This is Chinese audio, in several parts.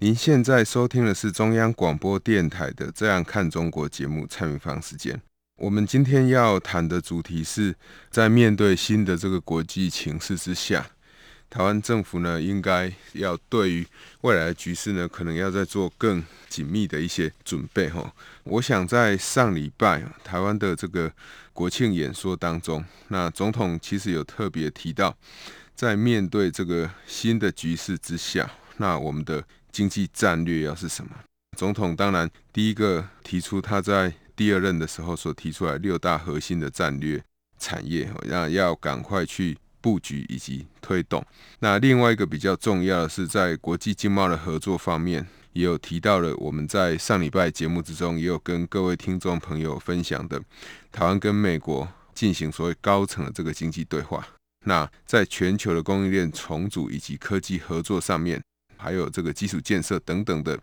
您现在收听的是中央广播电台的《这样看中国》节目，蔡明芳时间。我们今天要谈的主题是在面对新的这个国际情势之下，台湾政府呢应该要对于未来的局势呢，可能要再做更紧密的一些准备哈。我想在上礼拜台湾的这个国庆演说当中，那总统其实有特别提到。在面对这个新的局势之下，那我们的经济战略要是什么？总统当然第一个提出他在第二任的时候所提出来六大核心的战略产业，那要赶快去布局以及推动。那另外一个比较重要的是在国际经贸的合作方面，也有提到了我们在上礼拜节目之中也有跟各位听众朋友分享的，台湾跟美国进行所谓高层的这个经济对话。那在全球的供应链重组以及科技合作上面，还有这个基础建设等等的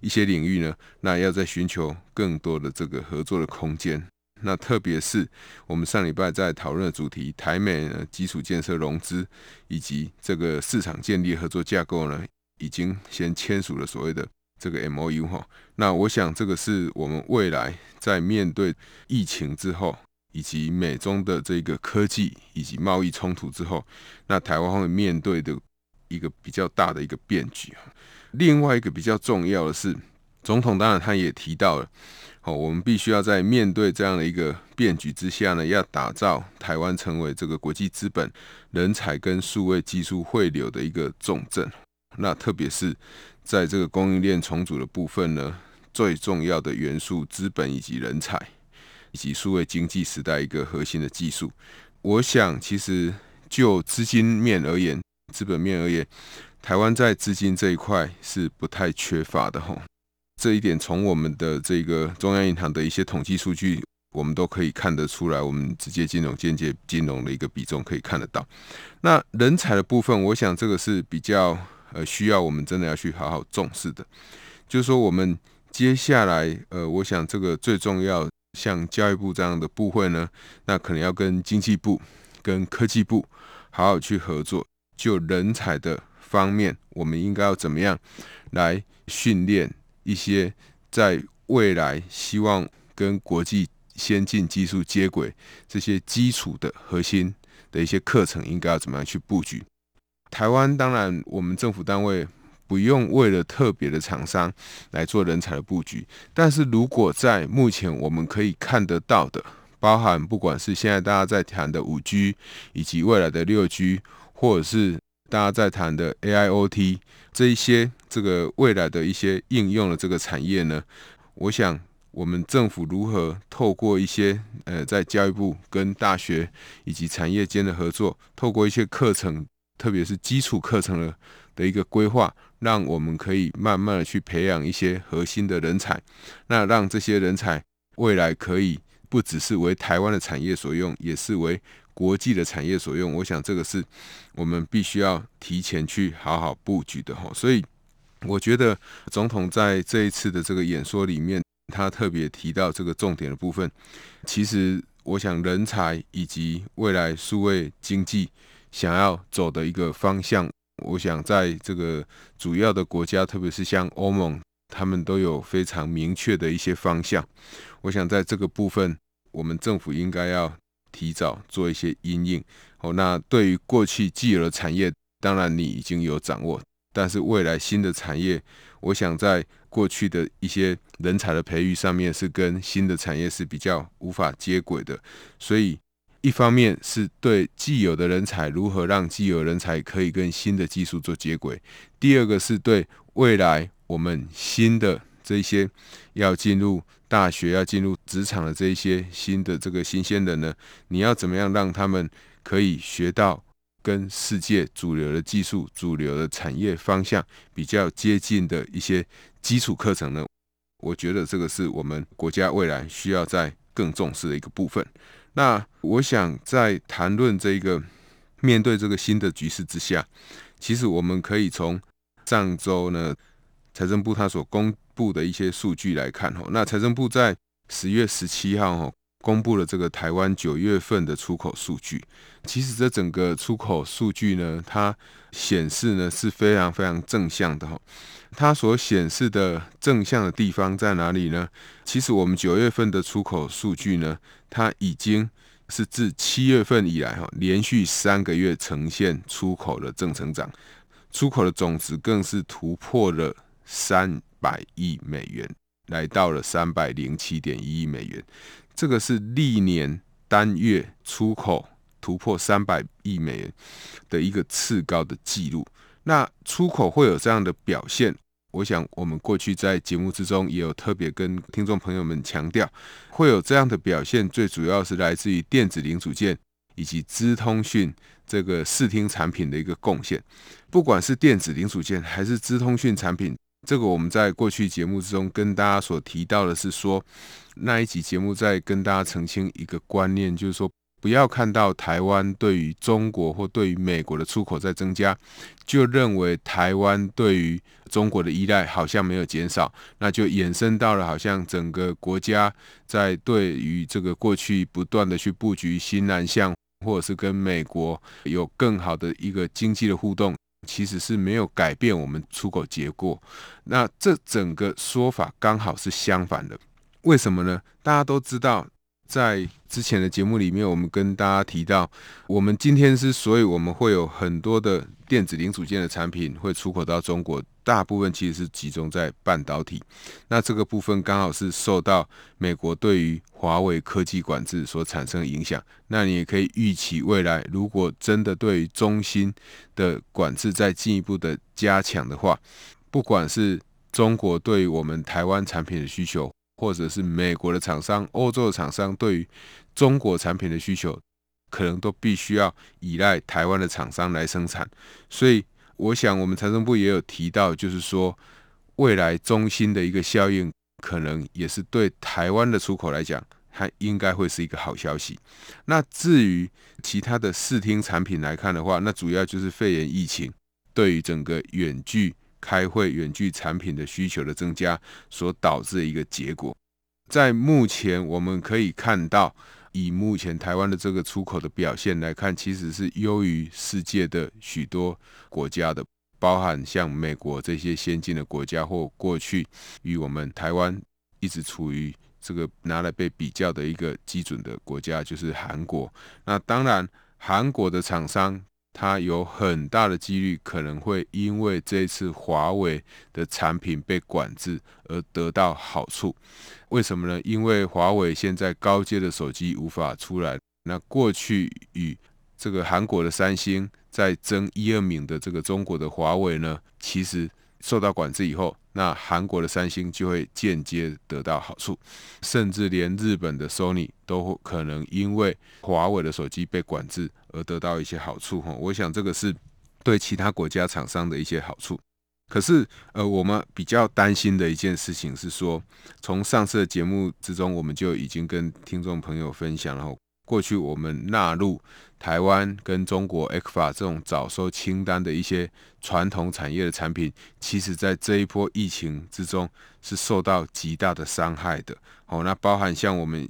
一些领域呢，那要在寻求更多的这个合作的空间。那特别是我们上礼拜在讨论的主题，台美呢基础建设融资以及这个市场建立合作架构呢，已经先签署了所谓的这个 MOU 哈。那我想这个是我们未来在面对疫情之后。以及美中的这个科技以及贸易冲突之后，那台湾会面对的一个比较大的一个变局。另外一个比较重要的是，总统当然他也提到了，哦，我们必须要在面对这样的一个变局之下呢，要打造台湾成为这个国际资本、人才跟数位技术汇流的一个重镇。那特别是在这个供应链重组的部分呢，最重要的元素资本以及人才。以及数位经济时代一个核心的技术，我想其实就资金面而言，资本面而言，台湾在资金这一块是不太缺乏的吼。这一点从我们的这个中央银行的一些统计数据，我们都可以看得出来。我们直接金融、间接金融的一个比重可以看得到。那人才的部分，我想这个是比较呃需要我们真的要去好好重视的。就是说，我们接下来呃，我想这个最重要。像教育部这样的部会呢，那可能要跟经济部、跟科技部好好去合作。就人才的方面，我们应该要怎么样来训练一些在未来希望跟国际先进技术接轨这些基础的核心的一些课程，应该要怎么样去布局？台湾当然，我们政府单位。不用为了特别的厂商来做人才的布局，但是如果在目前我们可以看得到的，包含不管是现在大家在谈的五 G，以及未来的六 G，或者是大家在谈的 AIoT 这一些这个未来的一些应用的这个产业呢，我想我们政府如何透过一些呃在教育部跟大学以及产业间的合作，透过一些课程，特别是基础课程的的一个规划。让我们可以慢慢的去培养一些核心的人才，那让这些人才未来可以不只是为台湾的产业所用，也是为国际的产业所用。我想这个是我们必须要提前去好好布局的哈。所以我觉得总统在这一次的这个演说里面，他特别提到这个重点的部分。其实我想人才以及未来数位经济想要走的一个方向。我想，在这个主要的国家，特别是像欧盟，他们都有非常明确的一些方向。我想，在这个部分，我们政府应该要提早做一些因应。哦，那对于过去既有的产业，当然你已经有掌握，但是未来新的产业，我想在过去的一些人才的培育上面，是跟新的产业是比较无法接轨的，所以。一方面是对既有的人才如何让既有人才可以跟新的技术做接轨，第二个是对未来我们新的这一些要进入大学、要进入职场的这一些新的这个新鲜人呢，你要怎么样让他们可以学到跟世界主流的技术、主流的产业方向比较接近的一些基础课程呢？我觉得这个是我们国家未来需要再更重视的一个部分。那我想在谈论这个面对这个新的局势之下，其实我们可以从上周呢财政部他所公部的一些数据来看吼，那财政部在十月十七号吼公布了这个台湾九月份的出口数据。其实这整个出口数据呢，它显示呢是非常非常正向的哈。它所显示的正向的地方在哪里呢？其实我们九月份的出口数据呢，它已经是自七月份以来哈，连续三个月呈现出口的正成长，出口的总值更是突破了三百亿美元，来到了三百零七点一亿美元。这个是历年单月出口突破三百亿美元的一个次高的记录。那出口会有这样的表现，我想我们过去在节目之中也有特别跟听众朋友们强调，会有这样的表现，最主要是来自于电子零组件以及资通讯这个视听产品的一个贡献。不管是电子零组件还是资通讯产品。这个我们在过去节目之中跟大家所提到的是说，那一集节目在跟大家澄清一个观念，就是说不要看到台湾对于中国或对于美国的出口在增加，就认为台湾对于中国的依赖好像没有减少，那就衍生到了好像整个国家在对于这个过去不断的去布局新南向，或者是跟美国有更好的一个经济的互动。其实是没有改变我们出口结果，那这整个说法刚好是相反的。为什么呢？大家都知道，在之前的节目里面，我们跟大家提到，我们今天之所以我们会有很多的电子零组件的产品会出口到中国。大部分其实是集中在半导体，那这个部分刚好是受到美国对于华为科技管制所产生的影响。那你也可以预期未来，如果真的对于中芯的管制再进一步的加强的话，不管是中国对于我们台湾产品的需求，或者是美国的厂商、欧洲的厂商对于中国产品的需求，可能都必须要依赖台湾的厂商来生产，所以。我想，我们财政部也有提到，就是说，未来中心的一个效应，可能也是对台湾的出口来讲，它应该会是一个好消息。那至于其他的视听产品来看的话，那主要就是肺炎疫情对于整个远距开会、远距产品的需求的增加所导致的一个结果。在目前，我们可以看到。以目前台湾的这个出口的表现来看，其实是优于世界的许多国家的，包含像美国这些先进的国家，或过去与我们台湾一直处于这个拿来被比较的一个基准的国家，就是韩国。那当然，韩国的厂商。它有很大的几率可能会因为这次华为的产品被管制而得到好处。为什么呢？因为华为现在高阶的手机无法出来。那过去与这个韩国的三星在争一二名的这个中国的华为呢，其实受到管制以后。那韩国的三星就会间接得到好处，甚至连日本的 Sony 都可能因为华为的手机被管制而得到一些好处哈。我想这个是对其他国家厂商的一些好处。可是呃，我们比较担心的一件事情是说，从上次的节目之中，我们就已经跟听众朋友分享了。过去我们纳入台湾跟中国 ECFA 这种早收清单的一些传统产业的产品，其实在这一波疫情之中是受到极大的伤害的。哦，那包含像我们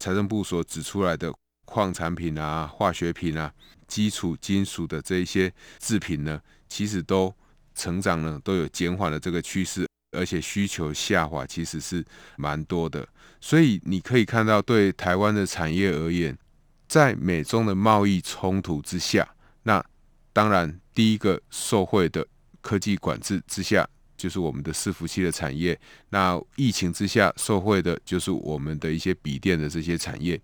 财政部所指出来的矿产品啊、化学品啊、基础金属的这一些制品呢，其实都成长呢都有减缓的这个趋势，而且需求下滑其实是蛮多的。所以你可以看到，对台湾的产业而言，在美中的贸易冲突之下，那当然第一个受惠的科技管制之下，就是我们的伺服器的产业；那疫情之下受惠的，就是我们的一些笔电的这些产业。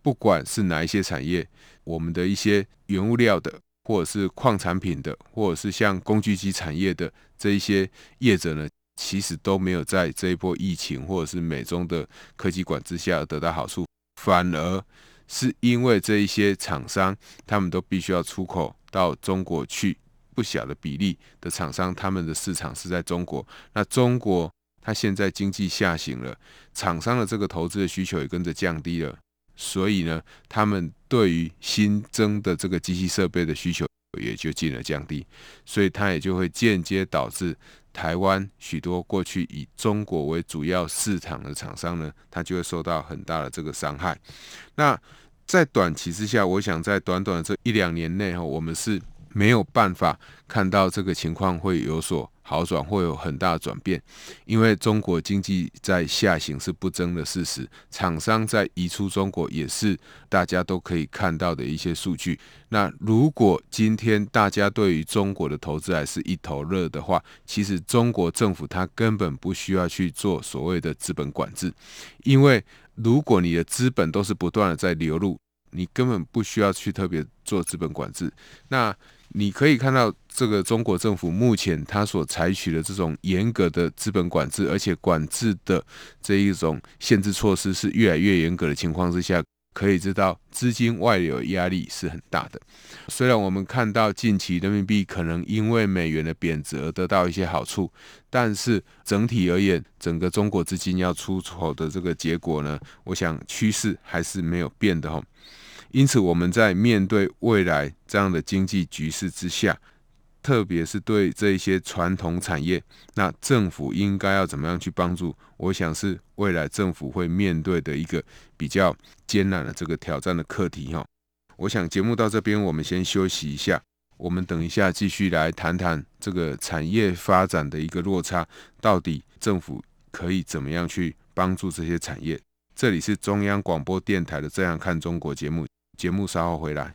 不管是哪一些产业，我们的一些原物料的，或者是矿产品的，或者是像工具机产业的这一些业者呢，其实都没有在这一波疫情或者是美中的科技管制下得到好处，反而是因为这一些厂商，他们都必须要出口到中国去，不小的比例的厂商，他们的市场是在中国。那中国它现在经济下行了，厂商的这个投资的需求也跟着降低了，所以呢，他们对于新增的这个机器设备的需求也就进而降低，所以它也就会间接导致台湾许多过去以中国为主要市场的厂商呢，它就会受到很大的这个伤害。那在短期之下，我想在短短的这一两年内哈，我们是没有办法看到这个情况会有所好转，会有很大的转变，因为中国经济在下行是不争的事实，厂商在移出中国也是大家都可以看到的一些数据。那如果今天大家对于中国的投资还是一头热的话，其实中国政府它根本不需要去做所谓的资本管制，因为如果你的资本都是不断的在流入，你根本不需要去特别做资本管制。那你可以看到，这个中国政府目前它所采取的这种严格的资本管制，而且管制的这一种限制措施是越来越严格的情况之下，可以知道资金外流压力是很大的。虽然我们看到近期人民币可能因为美元的贬值而得到一些好处，但是整体而言，整个中国资金要出口的这个结果呢，我想趋势还是没有变的哈。因此，我们在面对未来这样的经济局势之下，特别是对这一些传统产业，那政府应该要怎么样去帮助？我想是未来政府会面对的一个比较艰难的这个挑战的课题哈。我想节目到这边，我们先休息一下，我们等一下继续来谈谈这个产业发展的一个落差，到底政府可以怎么样去帮助这些产业？这里是中央广播电台的《这样看中国》节目。节目稍后回来。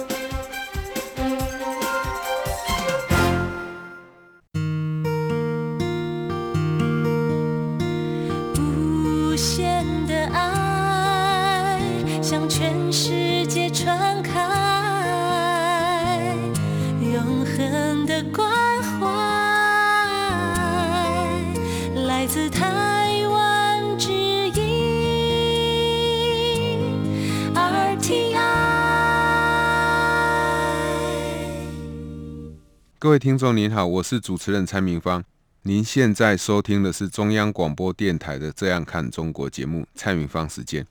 各位听众您好，我是主持人蔡明芳。您现在收听的是中央广播电台的《这样看中国》节目，蔡明芳时间。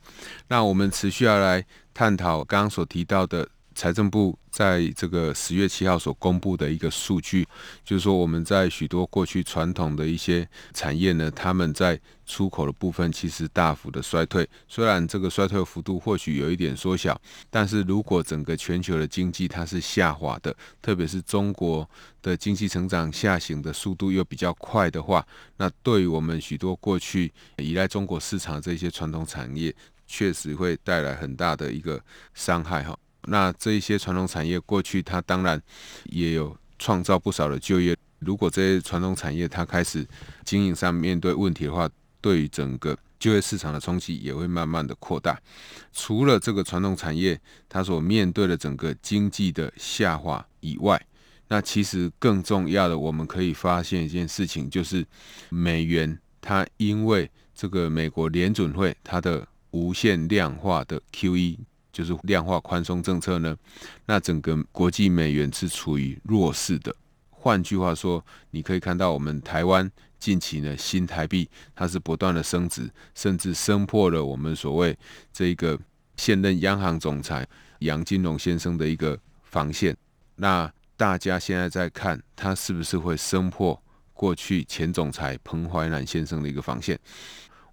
那我们持续要来探讨刚刚所提到的。财政部在这个十月七号所公布的一个数据，就是说我们在许多过去传统的一些产业呢，他们在出口的部分其实大幅的衰退。虽然这个衰退幅度或许有一点缩小，但是如果整个全球的经济它是下滑的，特别是中国的经济成长下行的速度又比较快的话，那对于我们许多过去依赖中国市场这些传统产业，确实会带来很大的一个伤害哈。那这一些传统产业过去，它当然也有创造不少的就业。如果这些传统产业它开始经营上面对问题的话，对于整个就业市场的冲击也会慢慢的扩大。除了这个传统产业它所面对的整个经济的下滑以外，那其实更重要的，我们可以发现一件事情，就是美元它因为这个美国联准会它的无限量化的 QE。就是量化宽松政策呢，那整个国际美元是处于弱势的。换句话说，你可以看到我们台湾近期呢，新台币它是不断的升值，甚至升破了我们所谓这个现任央行总裁杨金龙先生的一个防线。那大家现在在看，它是不是会升破过去前总裁彭淮南先生的一个防线？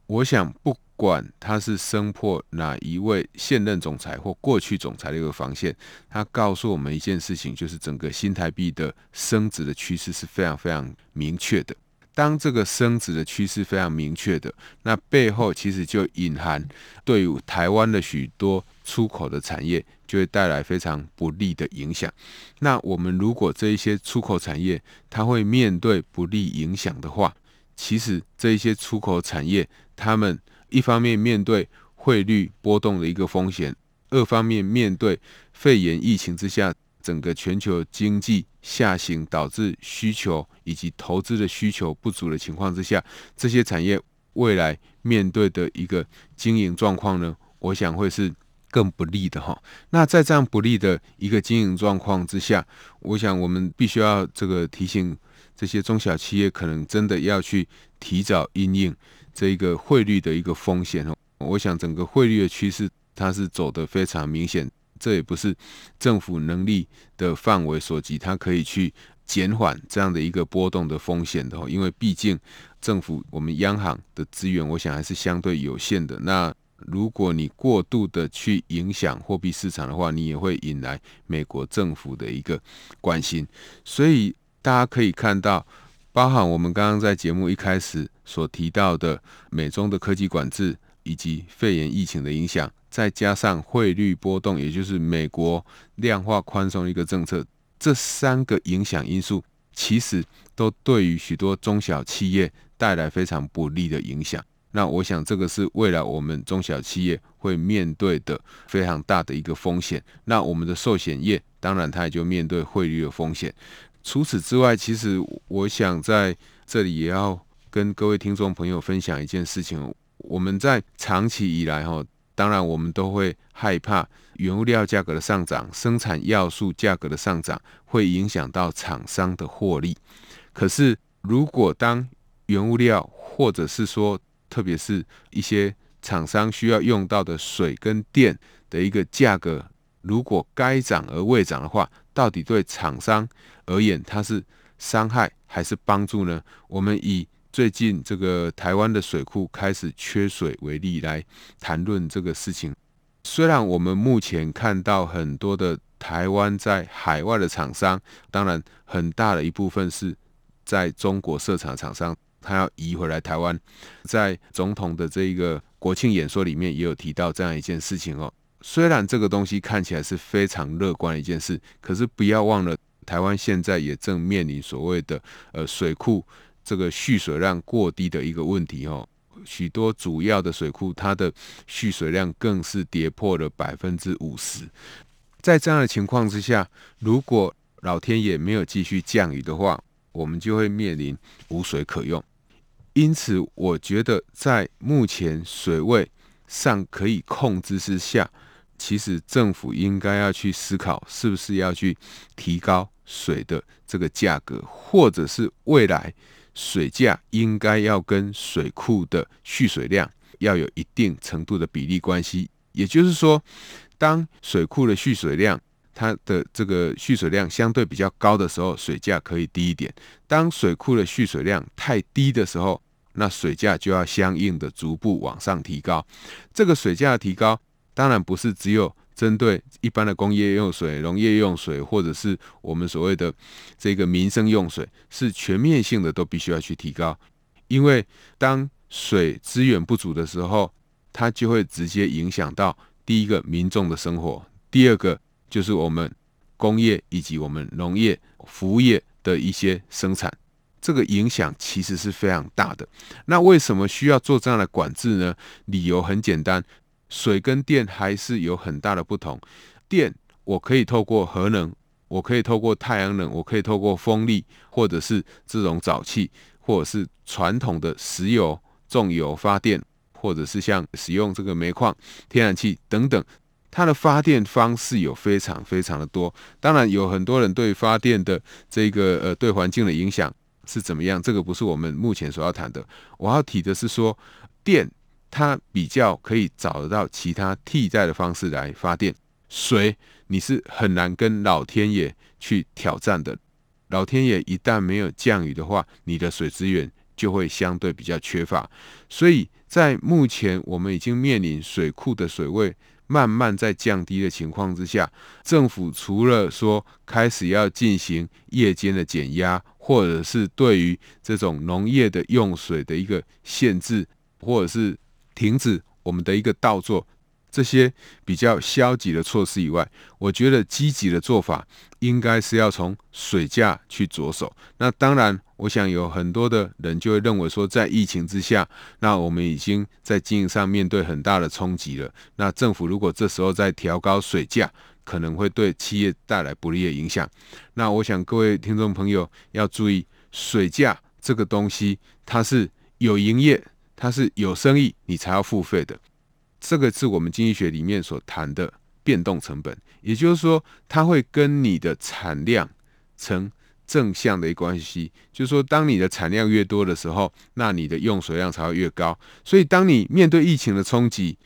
我想不。管他是升破哪一位现任总裁或过去总裁的一个防线，他告诉我们一件事情，就是整个新台币的升值的趋势是非常非常明确的。当这个升值的趋势非常明确的，那背后其实就隐含对于台湾的许多出口的产业就会带来非常不利的影响。那我们如果这一些出口产业它会面对不利影响的话，其实这一些出口产业他们。一方面面对汇率波动的一个风险，二方面面对肺炎疫情之下整个全球经济下行导致需求以及投资的需求不足的情况之下，这些产业未来面对的一个经营状况呢，我想会是更不利的哈。那在这样不利的一个经营状况之下，我想我们必须要这个提醒这些中小企业，可能真的要去提早应应。这一个汇率的一个风险哦，我想整个汇率的趋势它是走得非常明显，这也不是政府能力的范围所及，它可以去减缓这样的一个波动的风险的哦，因为毕竟政府我们央行的资源，我想还是相对有限的。那如果你过度的去影响货币市场的话，你也会引来美国政府的一个关心，所以大家可以看到。包含我们刚刚在节目一开始所提到的美中的科技管制，以及肺炎疫情的影响，再加上汇率波动，也就是美国量化宽松一个政策，这三个影响因素，其实都对于许多中小企业带来非常不利的影响。那我想，这个是未来我们中小企业会面对的非常大的一个风险。那我们的寿险业，当然它也就面对汇率的风险。除此之外，其实我想在这里也要跟各位听众朋友分享一件事情。我们在长期以来，哈，当然我们都会害怕原物料价格的上涨、生产要素价格的上涨会影响到厂商的获利。可是，如果当原物料或者是说，特别是一些厂商需要用到的水跟电的一个价格，如果该涨而未涨的话，到底对厂商而言，它是伤害还是帮助呢？我们以最近这个台湾的水库开始缺水为例来谈论这个事情。虽然我们目前看到很多的台湾在海外的厂商，当然很大的一部分是在中国设厂厂商，他要移回来台湾。在总统的这一个国庆演说里面也有提到这样一件事情哦。虽然这个东西看起来是非常乐观的一件事，可是不要忘了，台湾现在也正面临所谓的呃水库这个蓄水量过低的一个问题哦。许多主要的水库它的蓄水量更是跌破了百分之五十。在这样的情况之下，如果老天爷没有继续降雨的话，我们就会面临无水可用。因此，我觉得在目前水位上可以控制之下，其实政府应该要去思考，是不是要去提高水的这个价格，或者是未来水价应该要跟水库的蓄水量要有一定程度的比例关系。也就是说，当水库的蓄水量它的这个蓄水量相对比较高的时候，水价可以低一点；当水库的蓄水量太低的时候，那水价就要相应的逐步往上提高。这个水价的提高。当然不是只有针对一般的工业用水、农业用水，或者是我们所谓的这个民生用水，是全面性的都必须要去提高。因为当水资源不足的时候，它就会直接影响到第一个民众的生活，第二个就是我们工业以及我们农业、服务业的一些生产，这个影响其实是非常大的。那为什么需要做这样的管制呢？理由很简单。水跟电还是有很大的不同。电我可以透过核能，我可以透过太阳能，我可以透过风力，或者是这种沼气，或者是传统的石油、重油发电，或者是像使用这个煤矿、天然气等等，它的发电方式有非常非常的多。当然，有很多人对发电的这个呃对环境的影响是怎么样，这个不是我们目前所要谈的。我要提的是说，电它比较可以找得到其他替代的方式来发电。水你是很难跟老天爷去挑战的。老天爷一旦没有降雨的话，你的水资源就会相对比较缺乏。所以在目前我们已经面临水库的水位慢慢在降低的情况之下，政府除了说开始要进行夜间的减压，或者是对于这种农业的用水的一个限制，或者是停止我们的一个稻作。这些比较消极的措施以外，我觉得积极的做法应该是要从水价去着手。那当然，我想有很多的人就会认为说，在疫情之下，那我们已经在经营上面对很大的冲击了。那政府如果这时候再调高水价，可能会对企业带来不利的影响。那我想各位听众朋友要注意，水价这个东西，它是有营业，它是有生意，你才要付费的。这个是我们经济学里面所谈的变动成本，也就是说，它会跟你的产量成正向的一关系。就是说，当你的产量越多的时候，那你的用水量才会越高。所以，当你面对疫情的冲击，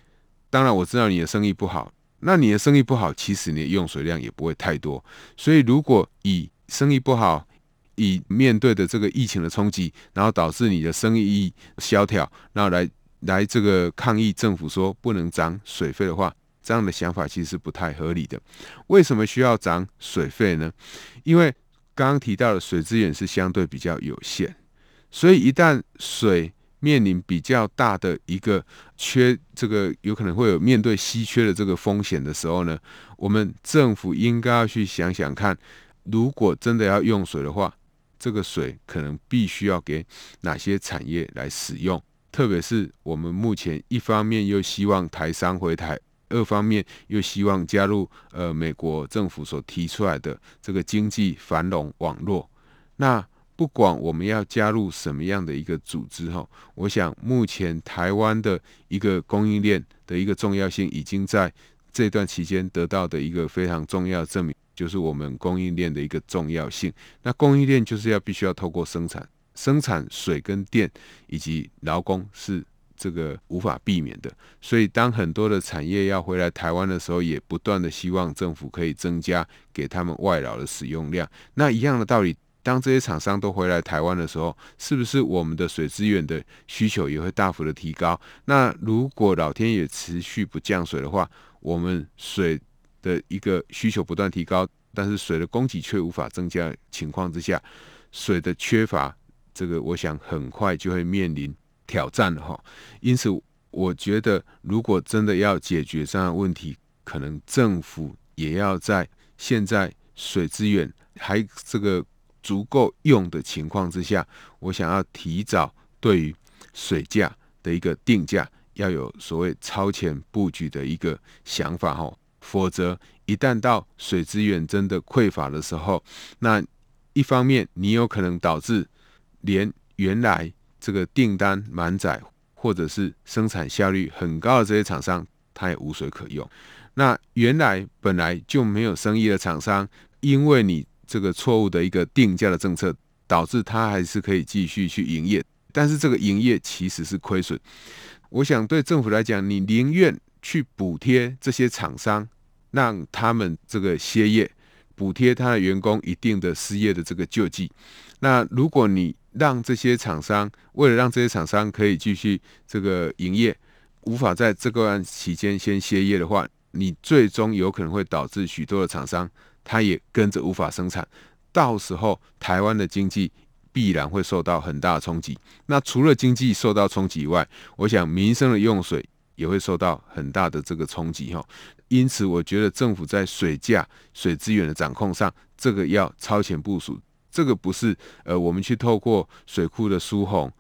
当然我知道你的生意不好，那你的生意不好，其实你的用水量也不会太多。所以，如果以生意不好，以面对的这个疫情的冲击，然后导致你的生意萧条，然后来。来这个抗议政府说不能涨水费的话，这样的想法其实是不太合理的。为什么需要涨水费呢？因为刚刚提到的水资源是相对比较有限，所以一旦水面临比较大的一个缺，这个有可能会有面对稀缺的这个风险的时候呢，我们政府应该要去想想看，如果真的要用水的话，这个水可能必须要给哪些产业来使用。特别是我们目前一方面又希望台商回台，二方面又希望加入呃美国政府所提出来的这个经济繁荣网络。那不管我们要加入什么样的一个组织哈，我想目前台湾的一个供应链的一个重要性，已经在这段期间得到的一个非常重要证明，就是我们供应链的一个重要性。那供应链就是要必须要透过生产。生产水跟电以及劳工是这个无法避免的，所以当很多的产业要回来台湾的时候，也不断的希望政府可以增加给他们外劳的使用量。那一样的道理，当这些厂商都回来台湾的时候，是不是我们的水资源的需求也会大幅的提高？那如果老天爷持续不降水的话，我们水的一个需求不断提高，但是水的供给却无法增加情况之下，水的缺乏。这个我想很快就会面临挑战了哈，因此我觉得如果真的要解决这样的问题，可能政府也要在现在水资源还这个足够用的情况之下，我想要提早对于水价的一个定价要有所谓超前布局的一个想法哈，否则一旦到水资源真的匮乏的时候，那一方面你有可能导致连原来这个订单满载或者是生产效率很高的这些厂商，他也无水可用。那原来本来就没有生意的厂商，因为你这个错误的一个定价的政策，导致他还是可以继续去营业，但是这个营业其实是亏损。我想对政府来讲，你宁愿去补贴这些厂商，让他们这个歇业，补贴他的员工一定的失业的这个救济。那如果你让这些厂商为了让这些厂商可以继续这个营业，无法在这段期间先歇业的话，你最终有可能会导致许多的厂商它也跟着无法生产，到时候台湾的经济必然会受到很大的冲击。那除了经济受到冲击以外，我想民生的用水也会受到很大的这个冲击哈。因此，我觉得政府在水价、水资源的掌控上，这个要超前部署。这个不是呃，我们去透过水库的疏洪，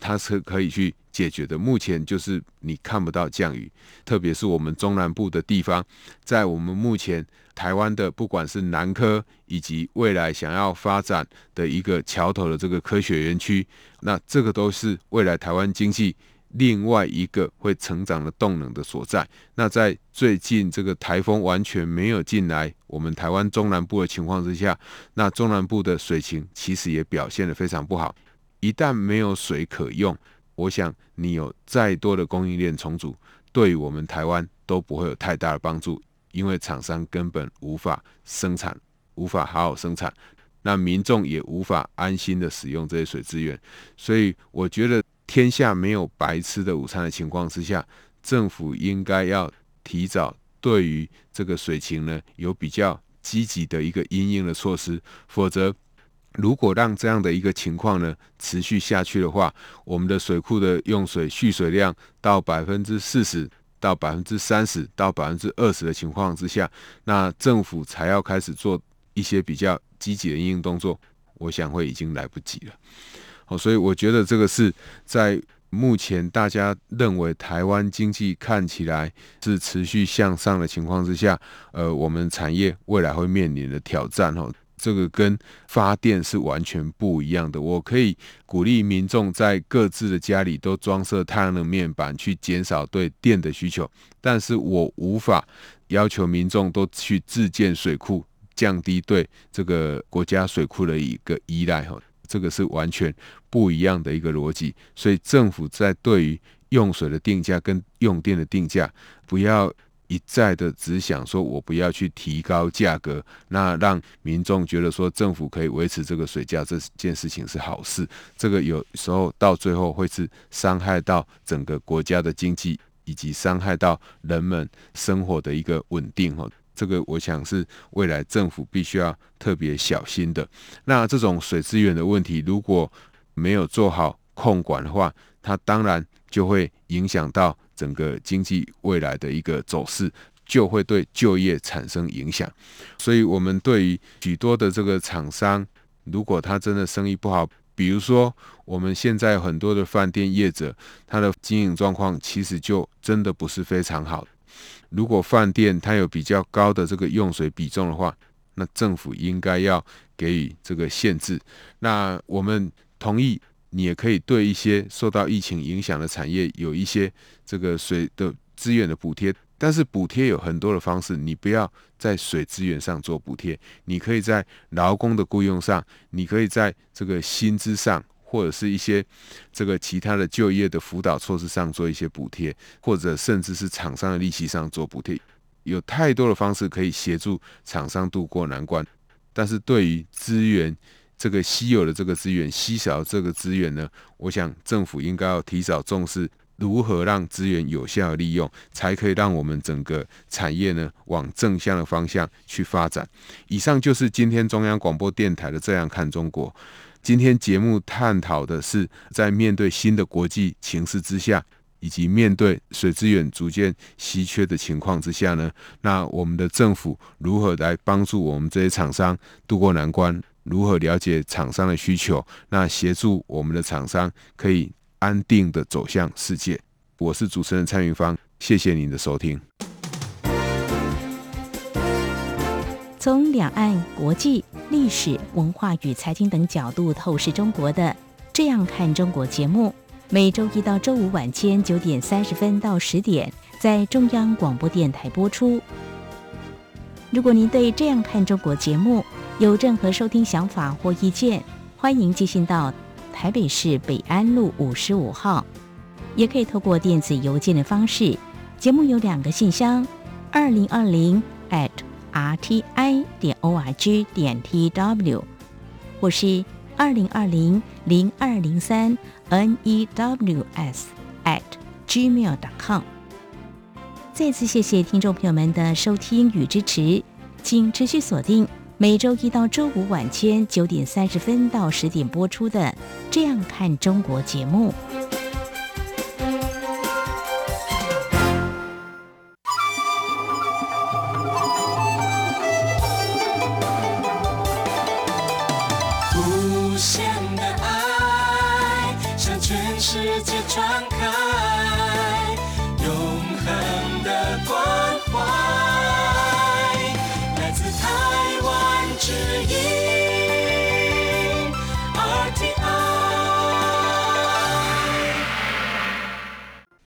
它是可以去解决的。目前就是你看不到降雨，特别是我们中南部的地方，在我们目前台湾的不管是南科以及未来想要发展的一个桥头的这个科学园区，那这个都是未来台湾经济另外一个会成长的动能的所在。那在最近这个台风完全没有进来我们台湾中南部的情况之下，那中南部的水情其实也表现得非常不好。一旦没有水可用，我想你有再多的供应链重组，对我们台湾都不会有太大的帮助，因为厂商根本无法生产，无法好好生产，那民众也无法安心的使用这些水资源。所以我觉得。天下没有白吃的午餐的情况之下，政府应该要提早对于这个水情呢有比较积极的一个因应的措施，否则如果让这样的一个情况呢持续下去的话，我们的水库的用水蓄水量到百分之四十到百分之三十到百分之二十的情况之下，那政府才要开始做一些比较积极的应用动作，我想会已经来不及了。好所以我觉得这个是在目前大家认为台湾经济看起来是持续向上的情况之下，呃，我们产业未来会面临的挑战哦，这个跟发电是完全不一样的。我可以鼓励民众在各自的家里都装设太阳能面板，去减少对电的需求，但是我无法要求民众都去自建水库，降低对这个国家水库的一个依赖哈。这个是完全不一样的一个逻辑，所以政府在对于用水的定价跟用电的定价，不要一再的只想说我不要去提高价格，那让民众觉得说政府可以维持这个水价这件事情是好事，这个有时候到最后会是伤害到整个国家的经济，以及伤害到人们生活的一个稳定哈。这个我想是未来政府必须要特别小心的。那这种水资源的问题，如果没有做好控管的话，它当然就会影响到整个经济未来的一个走势，就会对就业产生影响。所以，我们对于许多的这个厂商，如果他真的生意不好，比如说我们现在很多的饭店业者，他的经营状况其实就真的不是非常好。如果饭店它有比较高的这个用水比重的话，那政府应该要给予这个限制。那我们同意，你也可以对一些受到疫情影响的产业有一些这个水的资源的补贴。但是补贴有很多的方式，你不要在水资源上做补贴，你可以在劳工的雇佣上，你可以在这个薪资上。或者是一些这个其他的就业的辅导措施上做一些补贴，或者甚至是厂商的利息上做补贴，有太多的方式可以协助厂商渡过难关。但是对于资源这个稀有的这个资源、稀少这个资源呢，我想政府应该要提早重视如何让资源有效的利用，才可以让我们整个产业呢往正向的方向去发展。以上就是今天中央广播电台的《这样看中国》。今天节目探讨的是，在面对新的国际形势之下，以及面对水资源逐渐稀缺的情况之下呢，那我们的政府如何来帮助我们这些厂商渡过难关？如何了解厂商的需求？那协助我们的厂商可以安定的走向世界。我是主持人蔡云芳，谢谢您的收听。从两岸、国际、历史、文化与财经等角度透视中国的《这样看中国》节目，每周一到周五晚间九点三十分到十点在中央广播电台播出。如果您对《这样看中国》节目有任何收听想法或意见，欢迎寄信到台北市北安路五十五号，也可以透过电子邮件的方式。节目有两个信箱：二零二零 at。r t i 点 o r g 点 t w，或是二零二零零二零三 n e w s at gmail dot com。再次谢谢听众朋友们的收听与支持，请持续锁定每周一到周五晚间九点三十分到十点播出的《这样看中国》节目。